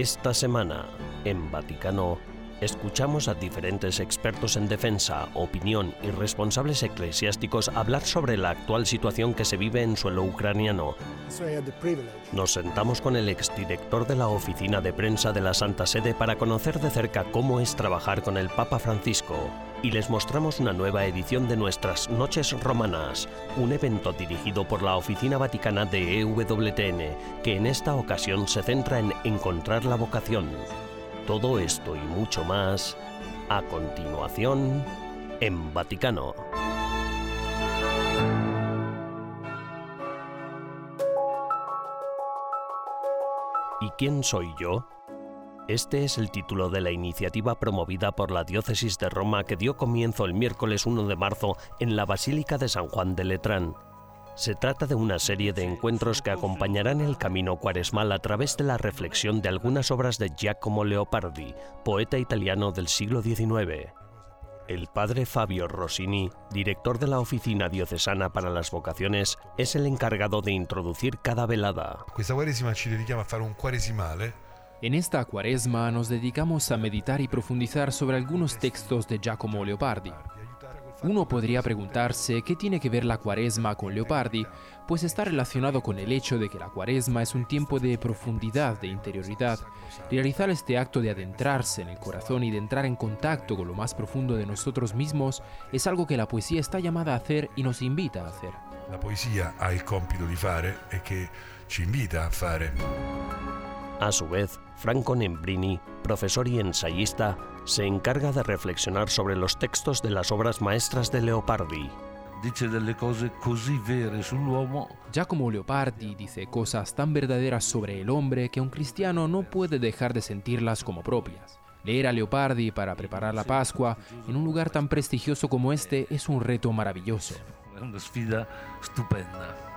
Esta semana, en Vaticano, escuchamos a diferentes expertos en defensa, opinión y responsables eclesiásticos hablar sobre la actual situación que se vive en suelo ucraniano. Nos sentamos con el exdirector de la oficina de prensa de la Santa Sede para conocer de cerca cómo es trabajar con el Papa Francisco y les mostramos una nueva edición de nuestras Noches Romanas, un evento dirigido por la Oficina Vaticana de EWTN, que en esta ocasión se centra en encontrar la vocación. Todo esto y mucho más a continuación en Vaticano. ¿Y quién soy yo? Este es el título de la iniciativa promovida por la Diócesis de Roma que dio comienzo el miércoles 1 de marzo en la Basílica de San Juan de Letrán. Se trata de una serie de encuentros que acompañarán el camino cuaresmal a través de la reflexión de algunas obras de Giacomo Leopardi, poeta italiano del siglo XIX. El padre Fabio Rossini, director de la Oficina Diocesana para las Vocaciones, es el encargado de introducir cada velada. Questa Quaresima ci dedichiamo a fare un En esta cuaresma nos dedicamos a meditar y profundizar sobre algunos textos de Giacomo Leopardi. Uno podría preguntarse qué tiene que ver la cuaresma con Leopardi, pues está relacionado con el hecho de que la cuaresma es un tiempo de profundidad, de interioridad. Realizar este acto de adentrarse en el corazón y de entrar en contacto con lo más profundo de nosotros mismos es algo que la poesía está llamada a hacer y nos invita a hacer. La poesía ha il compito di fare e che ci invita a fare. A su vez, Franco Nembrini, profesor y ensayista, se encarga de reflexionar sobre los textos de las obras maestras de Leopardi. dice delle cose così vere sull'uomo Giacomo Leopardi dice cosas tan verdaderas sobre el hombre que un cristiano no puede dejar de sentirlas como propias. Leer a Leopardi para preparar la Pascua en un lugar tan prestigioso como este es un reto maravilloso. una sfida stupenda. Teo Dio.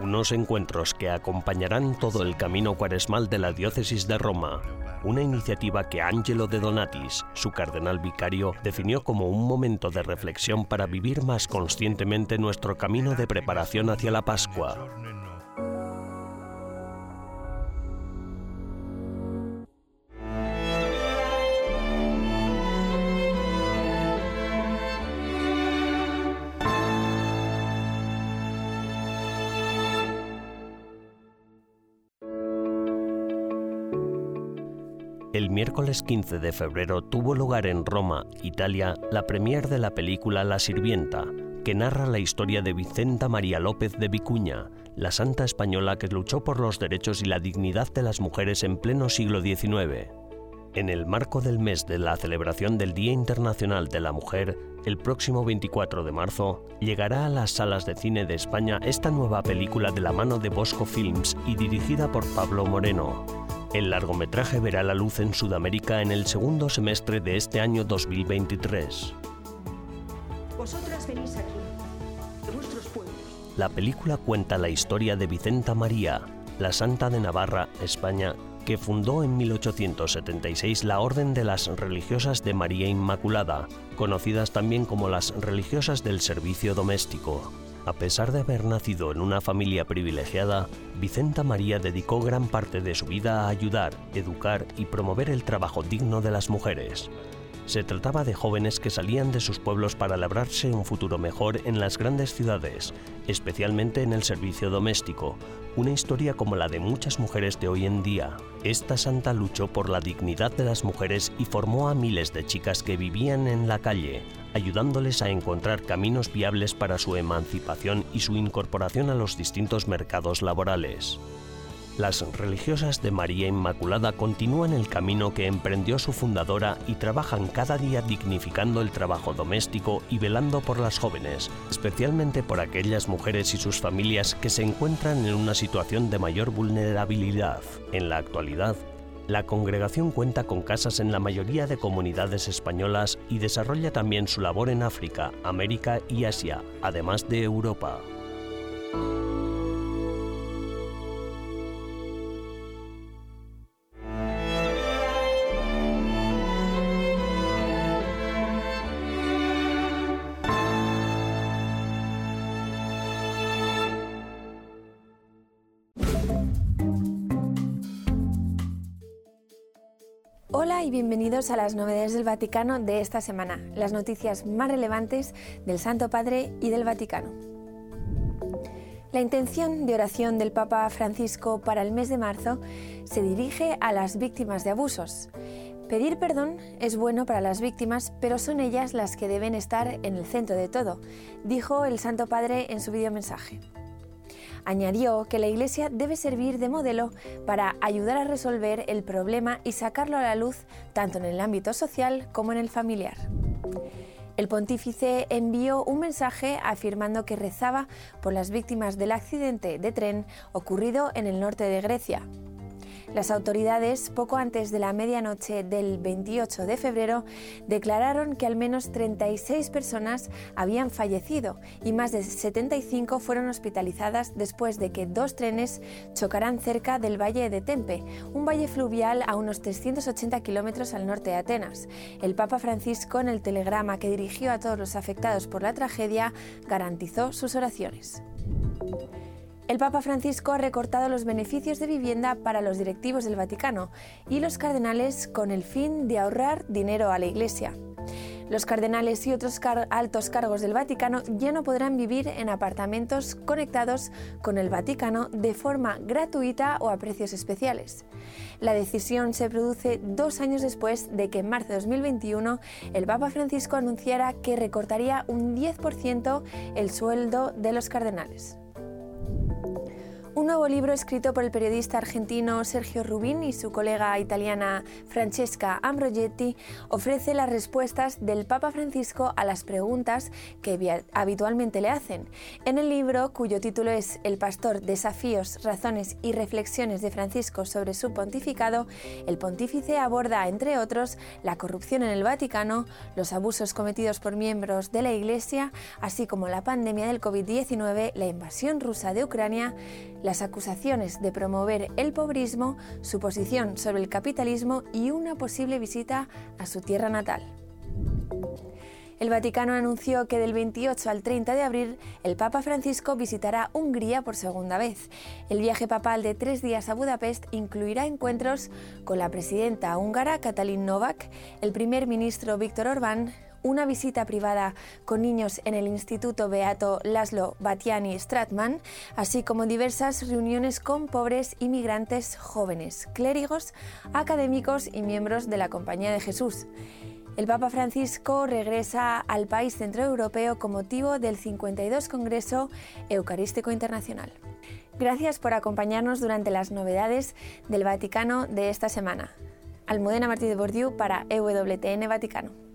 Unos encuentros que acompañarán todo el camino cuaresmal de la diócesis de Roma, una iniciativa que Angelo de Donatis, su cardenal vicario, definió como un momento de reflexión para vivir más conscientemente nuestro camino de preparación hacia la Pascua. Miércoles 15 de febrero tuvo lugar en Roma, Italia, la premier de la película La Sirvienta, que narra la historia de Vicenta María López de Vicuña, la santa española que luchó por los derechos y la dignidad de las mujeres en pleno siglo XIX. En el marco del mes de la celebración del Día Internacional de la Mujer, el próximo 24 de marzo, llegará a las salas de cine de España esta nueva película de la mano de Bosco Films y dirigida por Pablo Moreno. El largometraje verá la luz en Sudamérica en el segundo semestre de este año 2023. Vosotras venís aquí, de vuestros pueblos. La película cuenta la historia de Vicenta María, la santa de Navarra, España, que fundó en 1876 la Orden de las Religiosas de María Inmaculada, conocidas también como las Religiosas del Servicio Doméstico. A pesar de haber nacido en una familia privilegiada, Vicenta María dedicó gran parte de su vida a ayudar, educar y promover el trabajo digno de las mujeres. Se trataba de jóvenes que salían de sus pueblos para labrarse un futuro mejor en las grandes ciudades, especialmente en el servicio doméstico, una historia como la de muchas mujeres de hoy en día. Esta santa luchó por la dignidad de las mujeres y formó a miles de chicas que vivían en la calle, ayudándoles a encontrar caminos viables para su emancipación y su incorporación a los distintos mercados laborales. Las religiosas de María Inmaculada continúan el camino que emprendió su fundadora y trabajan cada día dignificando el trabajo doméstico y velando por las jóvenes, especialmente por aquellas mujeres y sus familias que se encuentran en una situación de mayor vulnerabilidad. En la actualidad, la congregación cuenta con casas en la mayoría de comunidades españolas y desarrolla también su labor en África, América y Asia, además de Europa. Bienvenidos a las novedades del Vaticano de esta semana, las noticias más relevantes del Santo Padre y del Vaticano. La intención de oración del Papa Francisco para el mes de marzo se dirige a las víctimas de abusos. Pedir perdón es bueno para las víctimas, pero son ellas las que deben estar en el centro de todo, dijo el Santo Padre en su videomensaje. Añadió que la Iglesia debe servir de modelo para ayudar a resolver el problema y sacarlo a la luz tanto en el ámbito social como en el familiar. El pontífice envió un mensaje afirmando que rezaba por las víctimas del accidente de tren ocurrido en el norte de Grecia. Las autoridades, poco antes de la medianoche del 28 de febrero, declararon que al menos 36 personas habían fallecido y más de 75 fueron hospitalizadas después de que dos trenes chocaran cerca del Valle de Tempe, un valle fluvial a unos 380 kilómetros al norte de Atenas. El Papa Francisco, en el telegrama que dirigió a todos los afectados por la tragedia, garantizó sus oraciones. El Papa Francisco ha recortado los beneficios de vivienda para los directivos del Vaticano y los cardenales con el fin de ahorrar dinero a la Iglesia. Los cardenales y otros altos cargos del Vaticano ya no podrán vivir en apartamentos conectados con el Vaticano de forma gratuita o a precios especiales. La decisión se produce dos años después de que en marzo de 2021 el Papa Francisco anunciara que recortaría un 10% el sueldo de los cardenales. Un nuevo libro escrito por el periodista argentino Sergio Rubin y su colega italiana Francesca Ambrogetti ofrece las respuestas del Papa Francisco a las preguntas que habitualmente le hacen. En el libro, cuyo título es El pastor, desafíos, razones y reflexiones de Francisco sobre su pontificado, el pontífice aborda, entre otros, la corrupción en el Vaticano, los abusos cometidos por miembros de la Iglesia, así como la pandemia del COVID-19, la invasión rusa de Ucrania, las acusaciones de promover el pobrismo, su posición sobre el capitalismo y una posible visita a su tierra natal. El Vaticano anunció que del 28 al 30 de abril el Papa Francisco visitará Hungría por segunda vez. El viaje papal de tres días a Budapest incluirá encuentros con la presidenta húngara Katalin Novak, el primer ministro Víctor Orbán, una visita privada con niños en el Instituto Beato Laszlo Batiani Stratman, así como diversas reuniones con pobres inmigrantes jóvenes, clérigos, académicos y miembros de la Compañía de Jesús. El Papa Francisco regresa al país centroeuropeo con motivo del 52 Congreso Eucarístico Internacional. Gracias por acompañarnos durante las novedades del Vaticano de esta semana. Almudena Martí de Bordiú para EWTN Vaticano.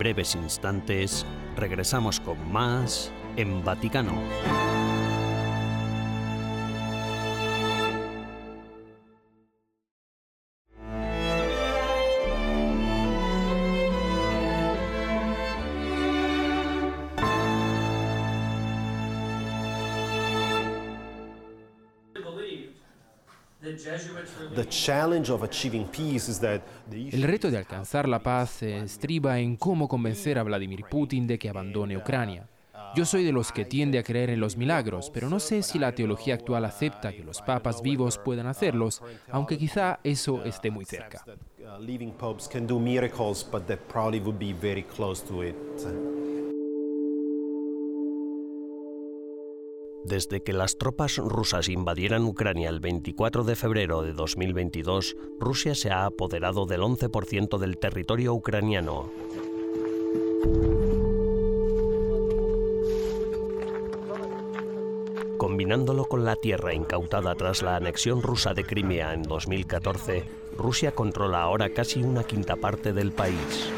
Breves instantes regresamos con más en Vaticano. El reto de alcanzar la paz estriba en cómo convencer a Vladimir Putin de que abandone Ucrania. Yo soy de los que tiende a creer en los milagros, pero no sé si la teología actual acepta que los papas vivos puedan hacerlos, aunque quizá eso esté muy cerca. Desde que las tropas rusas invadieran Ucrania el 24 de febrero de 2022, Rusia se ha apoderado del 11% del territorio ucraniano. Combinándolo con la tierra incautada tras la anexión rusa de Crimea en 2014, Rusia controla ahora casi una quinta parte del país.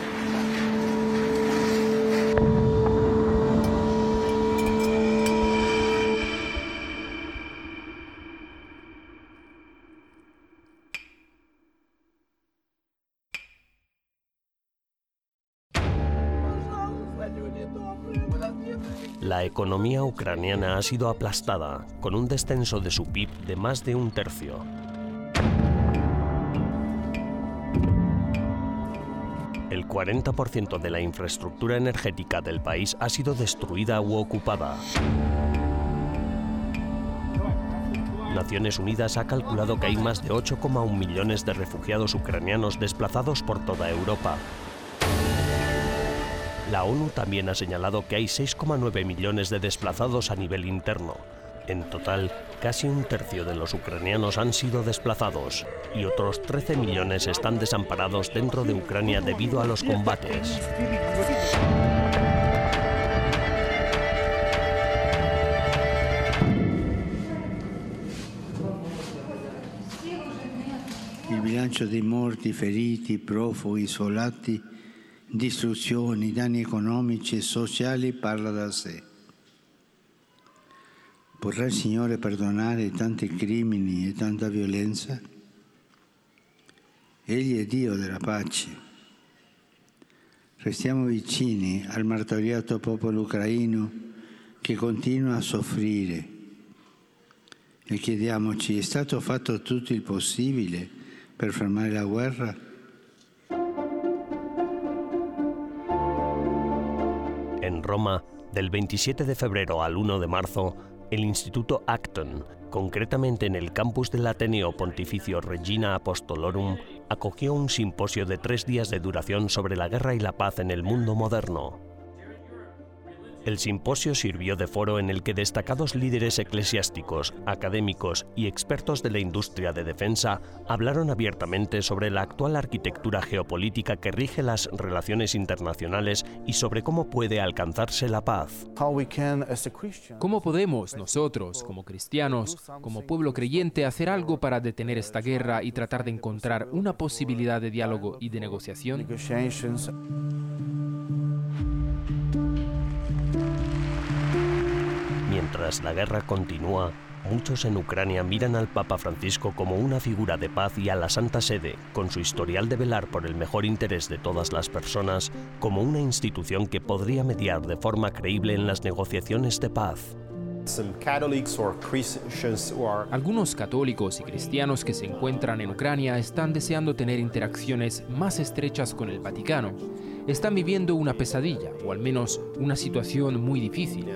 La economía ucraniana ha sido aplastada, con un descenso de su PIB de más de un tercio. El 40% de la infraestructura energética del país ha sido destruida u ocupada. Naciones Unidas ha calculado que hay más de 8,1 millones de refugiados ucranianos desplazados por toda Europa. La ONU también ha señalado que hay 6,9 millones de desplazados a nivel interno. En total, casi un tercio de los ucranianos han sido desplazados y otros 13 millones están desamparados dentro de Ucrania debido a los combates. Il bilancio dei morti, feriti, profughi, isolati, distruzioni, danni economici e sociali parla da sé. Potrà il Signore perdonare tanti crimini e tanta violenza? Egli è Dio della pace. Restiamo vicini al martoriato popolo ucraino che continua a soffrire e chiediamoci, è stato fatto tutto il possibile per fermare la guerra? En Roma, del 27 de febrero al 1 de marzo, el Instituto Acton, concretamente en el campus del Ateneo Pontificio Regina Apostolorum, acogió un simposio de tres días de duración sobre la guerra y la paz en el mundo moderno. El simposio sirvió de foro en el que destacados líderes eclesiásticos, académicos y expertos de la industria de defensa hablaron abiertamente sobre la actual arquitectura geopolítica que rige las relaciones internacionales y sobre cómo puede alcanzarse la paz. ¿Cómo podemos nosotros, como cristianos, como pueblo creyente, hacer algo para detener esta guerra y tratar de encontrar una posibilidad de diálogo y de negociación? Mientras la guerra continúa, muchos en Ucrania miran al Papa Francisco como una figura de paz y a la Santa Sede, con su historial de velar por el mejor interés de todas las personas, como una institución que podría mediar de forma creíble en las negociaciones de paz. Algunos católicos y cristianos que se encuentran en Ucrania están deseando tener interacciones más estrechas con el Vaticano. Están viviendo una pesadilla, o al menos una situación muy difícil.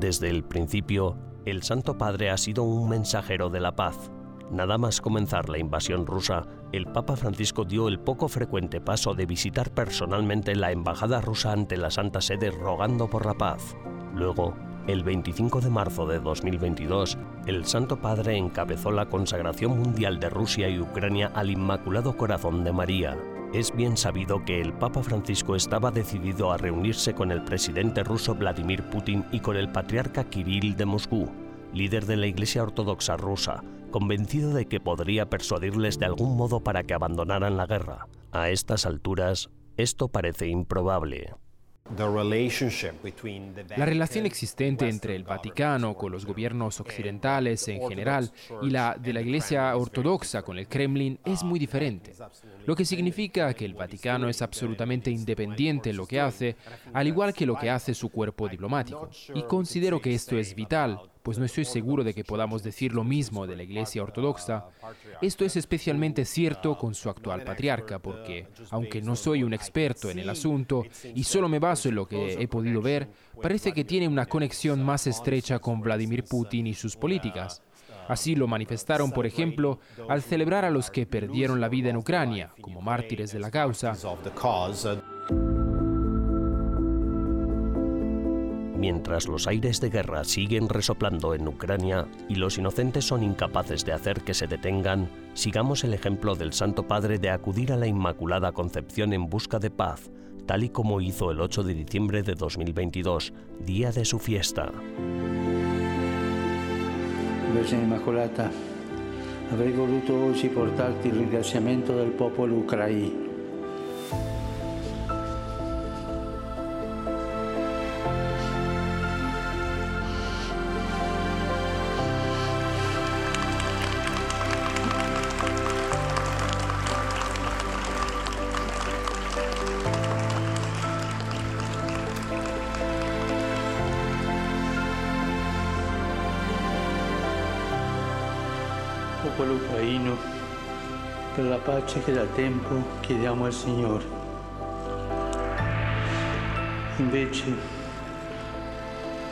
Desde el principio, el Santo Padre ha sido un mensajero de la paz. Nada más comenzar la invasión rusa, el Papa Francisco dio el poco frecuente paso de visitar personalmente la embajada rusa ante la Santa Sede rogando por la paz. Luego, el 25 de marzo de 2022, el Santo Padre encabezó la consagración mundial de Rusia y Ucrania al Inmaculado Corazón de María. Es bien sabido que el Papa Francisco estaba decidido a reunirse con el presidente ruso Vladimir Putin y con el patriarca Kirill de Moscú, líder de la Iglesia Ortodoxa rusa, convencido de que podría persuadirles de algún modo para que abandonaran la guerra. A estas alturas, esto parece improbable. La relación existente entre el Vaticano con los gobiernos occidentales en general y la de la Iglesia Ortodoxa con el Kremlin es muy diferente, lo que significa que el Vaticano es absolutamente independiente en lo que hace, al igual que lo que hace su cuerpo diplomático. Y considero que esto es vital pues no estoy seguro de que podamos decir lo mismo de la Iglesia Ortodoxa. Esto es especialmente cierto con su actual patriarca, porque, aunque no soy un experto en el asunto y solo me baso en lo que he podido ver, parece que tiene una conexión más estrecha con Vladimir Putin y sus políticas. Así lo manifestaron, por ejemplo, al celebrar a los que perdieron la vida en Ucrania, como mártires de la causa. Mientras los aires de guerra siguen resoplando en Ucrania y los inocentes son incapaces de hacer que se detengan, sigamos el ejemplo del Santo Padre de acudir a la Inmaculada Concepción en busca de paz, tal y como hizo el 8 de diciembre de 2022, día de su fiesta. Vergine Immacolata, avrei voluto oggi portarti il ringraziamento del popolo ucraino popolo ucraino, per la pace che da tempo chiediamo al Signore. Invece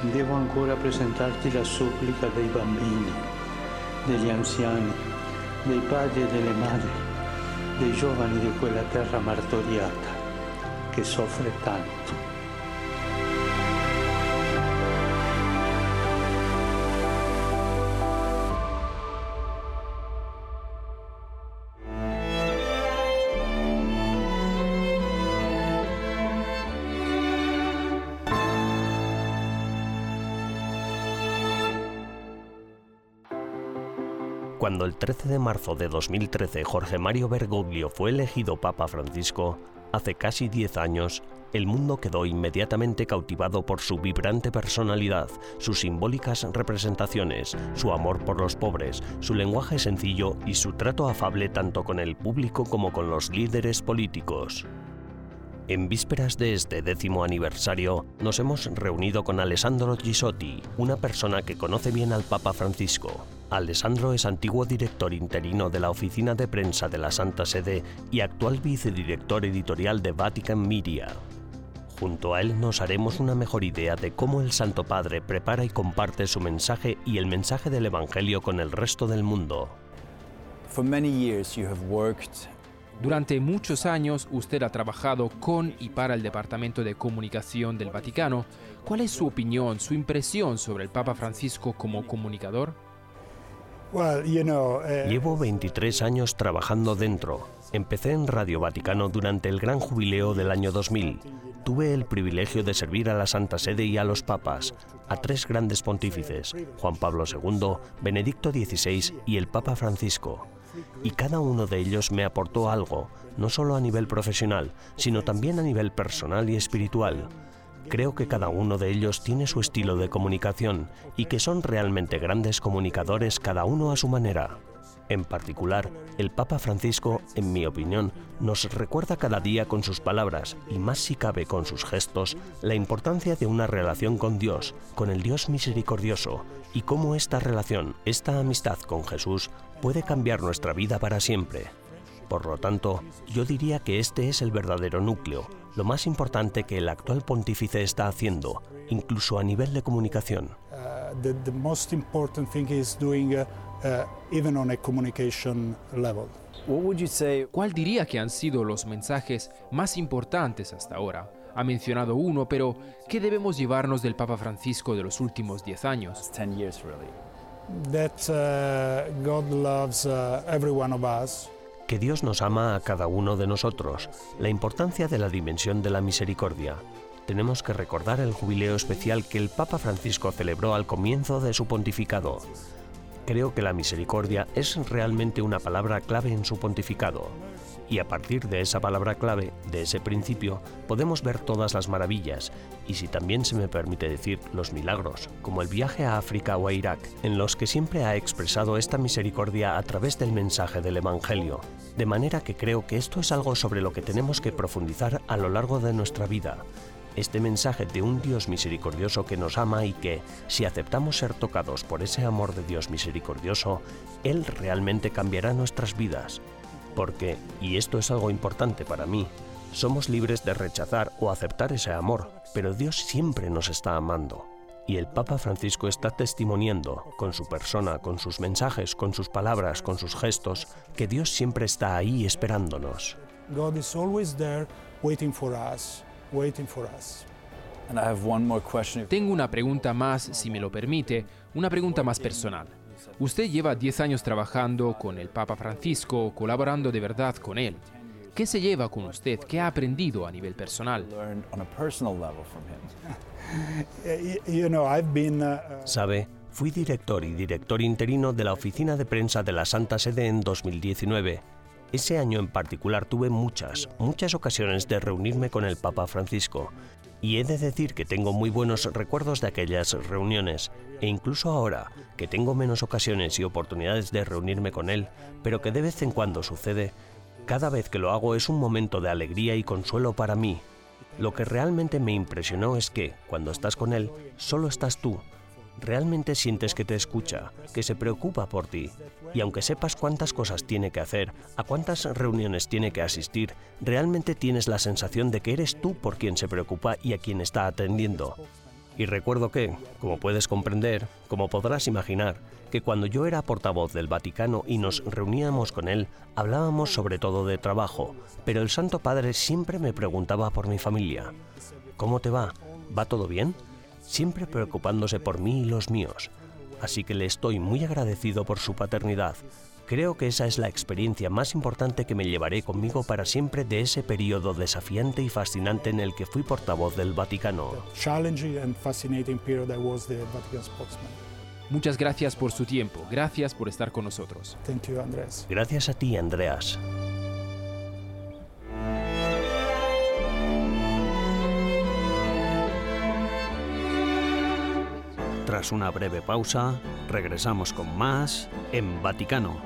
devo ancora presentarti la supplica dei bambini, degli anziani, dei padri e delle madri, dei giovani di quella terra martoriata che soffre tanto. Cuando el 13 de marzo de 2013 Jorge Mario Bergoglio fue elegido Papa Francisco, hace casi 10 años, el mundo quedó inmediatamente cautivado por su vibrante personalidad, sus simbólicas representaciones, su amor por los pobres, su lenguaje sencillo y su trato afable tanto con el público como con los líderes políticos. En vísperas de este décimo aniversario, nos hemos reunido con Alessandro Gisotti, una persona que conoce bien al Papa Francisco. Alessandro es antiguo director interino de la oficina de prensa de la Santa Sede y actual vicedirector editorial de Vatican Media. Junto a él nos haremos una mejor idea de cómo el Santo Padre prepara y comparte su mensaje y el mensaje del Evangelio con el resto del mundo. Durante muchos años usted ha trabajado con y para el Departamento de Comunicación del Vaticano. ¿Cuál es su opinión, su impresión sobre el Papa Francisco como comunicador? Llevo 23 años trabajando dentro. Empecé en Radio Vaticano durante el gran jubileo del año 2000. Tuve el privilegio de servir a la Santa Sede y a los papas, a tres grandes pontífices, Juan Pablo II, Benedicto XVI y el Papa Francisco. Y cada uno de ellos me aportó algo, no solo a nivel profesional, sino también a nivel personal y espiritual. Creo que cada uno de ellos tiene su estilo de comunicación y que son realmente grandes comunicadores cada uno a su manera. En particular, el Papa Francisco, en mi opinión, nos recuerda cada día con sus palabras, y más si cabe con sus gestos, la importancia de una relación con Dios, con el Dios misericordioso, y cómo esta relación, esta amistad con Jesús, puede cambiar nuestra vida para siempre. Por lo tanto, yo diría que este es el verdadero núcleo, lo más importante que el actual pontífice está haciendo, incluso a nivel de comunicación. ¿Cuál diría que han sido los mensajes más importantes hasta ahora? Ha mencionado uno, pero ¿qué debemos llevarnos del Papa Francisco de los últimos 10 años? That uh, God loves uh, every one of us que Dios nos ama a cada uno de nosotros, la importancia de la dimensión de la misericordia. Tenemos que recordar el jubileo especial que el Papa Francisco celebró al comienzo de su pontificado. Creo que la misericordia es realmente una palabra clave en su pontificado. Y a partir de esa palabra clave, de ese principio, podemos ver todas las maravillas, y si también se me permite decir los milagros, como el viaje a África o a Irak, en los que siempre ha expresado esta misericordia a través del mensaje del Evangelio. De manera que creo que esto es algo sobre lo que tenemos que profundizar a lo largo de nuestra vida. Este mensaje de un Dios misericordioso que nos ama y que, si aceptamos ser tocados por ese amor de Dios misericordioso, Él realmente cambiará nuestras vidas porque, y esto es algo importante para mí, somos libres de rechazar o aceptar ese amor, pero Dios siempre nos está amando. Y el Papa Francisco está testimoniando, con su persona, con sus mensajes, con sus palabras, con sus gestos, que Dios siempre está ahí esperándonos. God is always there waiting for us, waiting for us. Tengo una pregunta más, si me lo permite, una pregunta más personal. Usted lleva 10 años trabajando con el Papa Francisco, colaborando de verdad con él. ¿Qué se lleva con usted? ¿Qué ha aprendido a nivel personal? Sabe, fui director y director interino de la oficina de prensa de la Santa Sede en 2019. Ese año en particular tuve muchas, muchas ocasiones de reunirme con el Papa Francisco y he de decir que tengo muy buenos recuerdos de aquellas reuniones, e incluso ahora, que tengo menos ocasiones y oportunidades de reunirme con él, pero que de vez en cuando sucede, cada vez que lo hago es un momento de alegría y consuelo para mí. Lo que realmente me impresionó es que, cuando estás con él, solo estás tú, realmente sientes que te escucha, que se preocupa por ti. Y aunque sepas cuántas cosas tiene que hacer, a cuántas reuniones tiene que asistir, realmente tienes la sensación de que eres tú por quien se preocupa y a quien está atendiendo. Y recuerdo que, como puedes comprender, como podrás imaginar, que cuando yo era portavoz del Vaticano y nos reuníamos con él, hablábamos sobre todo de trabajo, pero el Santo Padre siempre me preguntaba por mi familia. ¿Cómo te va? ¿Va todo bien? Siempre preocupándose por mí y los míos. Así que le estoy muy agradecido por su paternidad, Creo que esa es la experiencia más importante que me llevaré conmigo para siempre de ese periodo desafiante y fascinante en el que fui portavoz del Vaticano. Muchas gracias por su tiempo, gracias por estar con nosotros. Gracias a ti, Andreas. Tras una breve pausa, regresamos con más en Vaticano.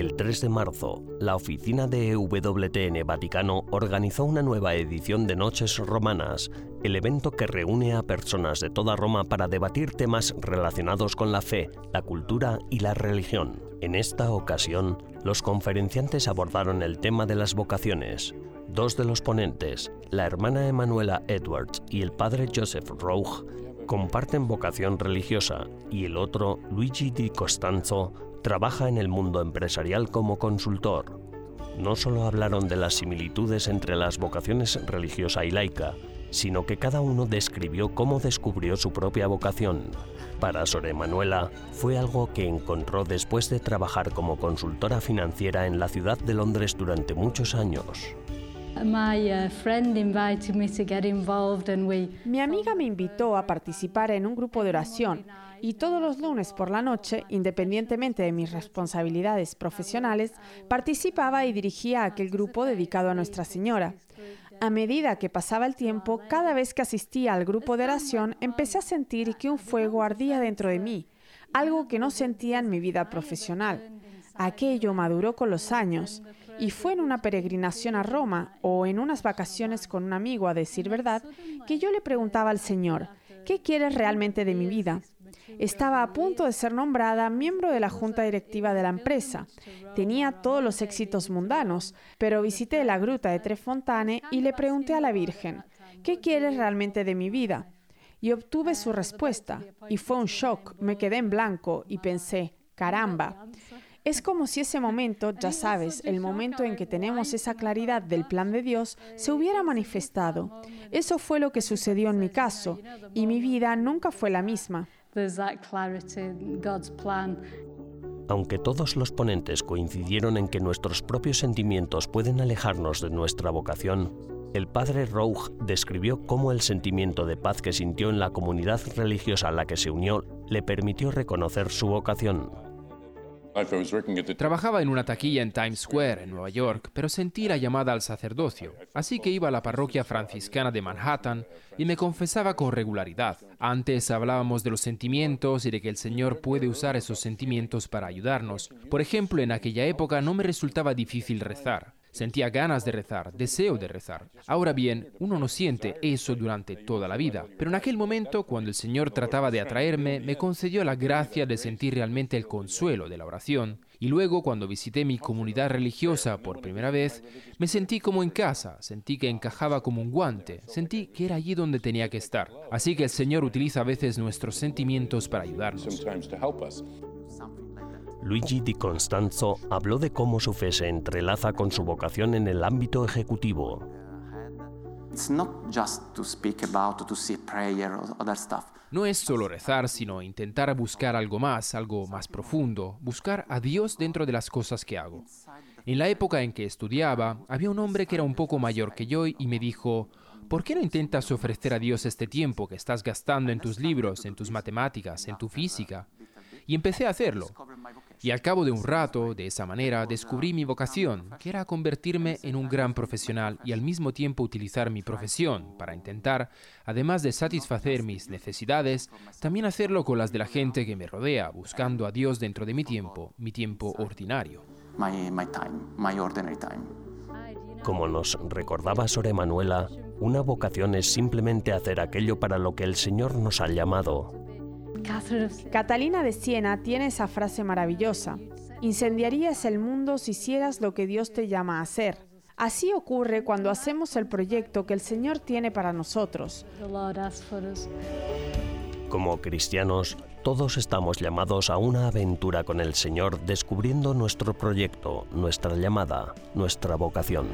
El 3 de marzo, la oficina de EWTN Vaticano organizó una nueva edición de Noches Romanas, el evento que reúne a personas de toda Roma para debatir temas relacionados con la fe, la cultura y la religión. En esta ocasión, los conferenciantes abordaron el tema de las vocaciones. Dos de los ponentes, la hermana Emanuela Edwards y el padre Joseph Rough, comparten vocación religiosa y el otro, Luigi Di Costanzo, trabaja en el mundo empresarial como consultor. No solo hablaron de las similitudes entre las vocaciones religiosa y laica, sino que cada uno describió cómo descubrió su propia vocación. Para Sor Manuela fue algo que encontró después de trabajar como consultora financiera en la ciudad de Londres durante muchos años. Mi amiga me invitó a participar en un grupo de oración y todos los lunes por la noche, independientemente de mis responsabilidades profesionales, participaba y dirigía aquel grupo dedicado a Nuestra Señora. A medida que pasaba el tiempo, cada vez que asistía al grupo de oración, empecé a sentir que un fuego ardía dentro de mí, algo que no sentía en mi vida profesional. Aquello maduró con los años y fue en una peregrinación a Roma o en unas vacaciones con un amigo, a decir verdad, que yo le preguntaba al Señor, ¿qué quieres realmente de mi vida? Estaba a punto de ser nombrada miembro de la junta directiva de la empresa. Tenía todos los éxitos mundanos, pero visité la gruta de Trefontane y le pregunté a la Virgen, ¿qué quieres realmente de mi vida? Y obtuve su respuesta, y fue un shock, me quedé en blanco y pensé, caramba. Es como si ese momento, ya sabes, el momento en que tenemos esa claridad del plan de Dios, se hubiera manifestado. Eso fue lo que sucedió en mi caso, y mi vida nunca fue la misma. Aunque todos los ponentes coincidieron en que nuestros propios sentimientos pueden alejarnos de nuestra vocación, el padre Rough describió cómo el sentimiento de paz que sintió en la comunidad religiosa a la que se unió le permitió reconocer su vocación. Trabajaba en una taquilla en Times Square, en Nueva York, pero sentí la llamada al sacerdocio, así que iba a la parroquia franciscana de Manhattan y me confesaba con regularidad. Antes hablábamos de los sentimientos y de que el Señor puede usar esos sentimientos para ayudarnos. Por ejemplo, en aquella época no me resultaba difícil rezar. Sentía ganas de rezar, deseo de rezar. Ahora bien, uno no siente eso durante toda la vida, pero en aquel momento, cuando el Señor trataba de atraerme, me concedió la gracia de sentir realmente el consuelo de la oración. Y luego, cuando visité mi comunidad religiosa por primera vez, me sentí como en casa, sentí que encajaba como un guante, sentí que era allí donde tenía que estar. Así que el Señor utiliza a veces nuestros sentimientos para ayudarnos. Luigi Di Constanzo habló de cómo su fe se entrelaza con su vocación en el ámbito ejecutivo. No es solo rezar, sino intentar buscar algo más, algo más profundo, buscar a Dios dentro de las cosas que hago. En la época en que estudiaba, había un hombre que era un poco mayor que yo y me dijo, ¿por qué no intentas ofrecer a Dios este tiempo que estás gastando en tus libros, en tus matemáticas, en tu física? Y empecé a hacerlo. Y al cabo de un rato, de esa manera, descubrí mi vocación, que era convertirme en un gran profesional y al mismo tiempo utilizar mi profesión para intentar, además de satisfacer mis necesidades, también hacerlo con las de la gente que me rodea, buscando a Dios dentro de mi tiempo, mi tiempo ordinario. Como nos recordaba Sor Manuela, una vocación es simplemente hacer aquello para lo que el Señor nos ha llamado. Catalina de Siena tiene esa frase maravillosa. Incendiarías el mundo si hicieras lo que Dios te llama a hacer. Así ocurre cuando hacemos el proyecto que el Señor tiene para nosotros. Como cristianos, todos estamos llamados a una aventura con el Señor descubriendo nuestro proyecto, nuestra llamada, nuestra vocación.